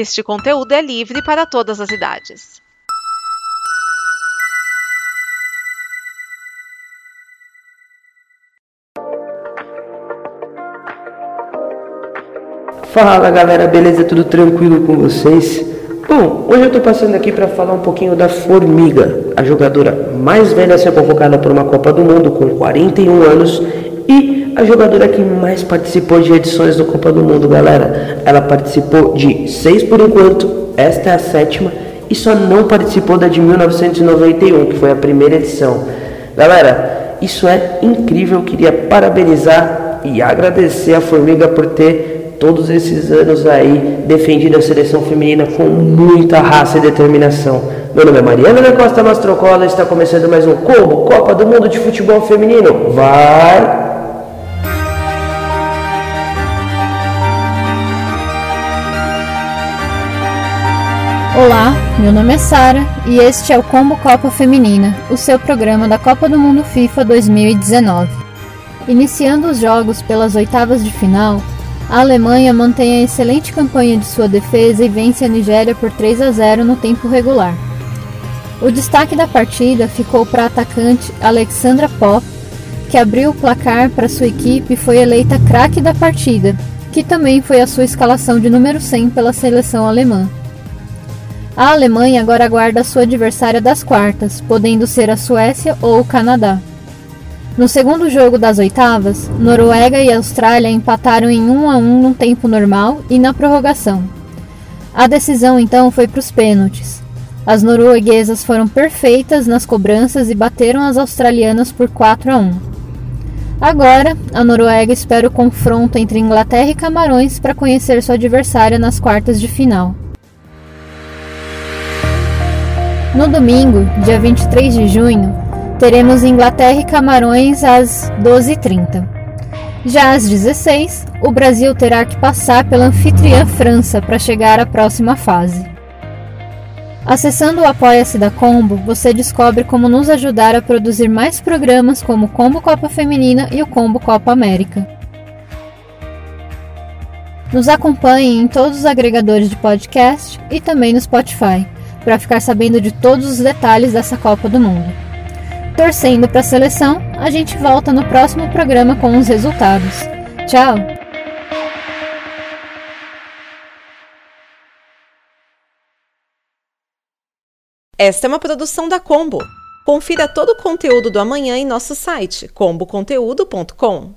Este conteúdo é livre para todas as idades. Fala galera, beleza? Tudo tranquilo com vocês? Bom, hoje eu tô passando aqui para falar um pouquinho da Formiga, a jogadora mais velha a ser convocada por uma Copa do Mundo com 41 anos e a jogadora que mais participou de edições do Copa do Mundo, galera. Ela participou de seis por enquanto, esta é a sétima e só não participou da de 1991, que foi a primeira edição. Galera, isso é incrível, queria parabenizar e agradecer a Formiga por ter todos esses anos aí defendido a seleção feminina com muita raça e determinação. Meu nome é Mariana da Costa Mastrocola está começando mais um Combo Copa do Mundo de Futebol Feminino. Vai! Olá, meu nome é Sara e este é o Combo Copa Feminina, o seu programa da Copa do Mundo FIFA 2019. Iniciando os jogos pelas oitavas de final, a Alemanha mantém a excelente campanha de sua defesa e vence a Nigéria por 3 a 0 no tempo regular. O destaque da partida ficou para a atacante Alexandra Popp, que abriu o placar para sua equipe e foi eleita craque da partida, que também foi a sua escalação de número 100 pela seleção alemã. A Alemanha agora aguarda sua adversária das quartas, podendo ser a Suécia ou o Canadá. No segundo jogo das oitavas, Noruega e Austrália empataram em 1 a 1 no tempo normal e na prorrogação. A decisão então foi para os pênaltis. As norueguesas foram perfeitas nas cobranças e bateram as australianas por 4 a 1. Agora, a Noruega espera o confronto entre Inglaterra e Camarões para conhecer sua adversária nas quartas de final. No domingo, dia 23 de junho, teremos Inglaterra e Camarões às 12h30. Já às 16 o Brasil terá que passar pela anfitriã França para chegar à próxima fase. Acessando o Apoia-se da Combo, você descobre como nos ajudar a produzir mais programas como o Combo Copa Feminina e o Combo Copa América. Nos acompanhe em todos os agregadores de podcast e também no Spotify, para ficar sabendo de todos os detalhes dessa Copa do Mundo torcendo para a seleção, a gente volta no próximo programa com os resultados. Tchau! Esta é uma produção da Combo. Confira todo o conteúdo do amanhã em nosso site comboconteúdo.com.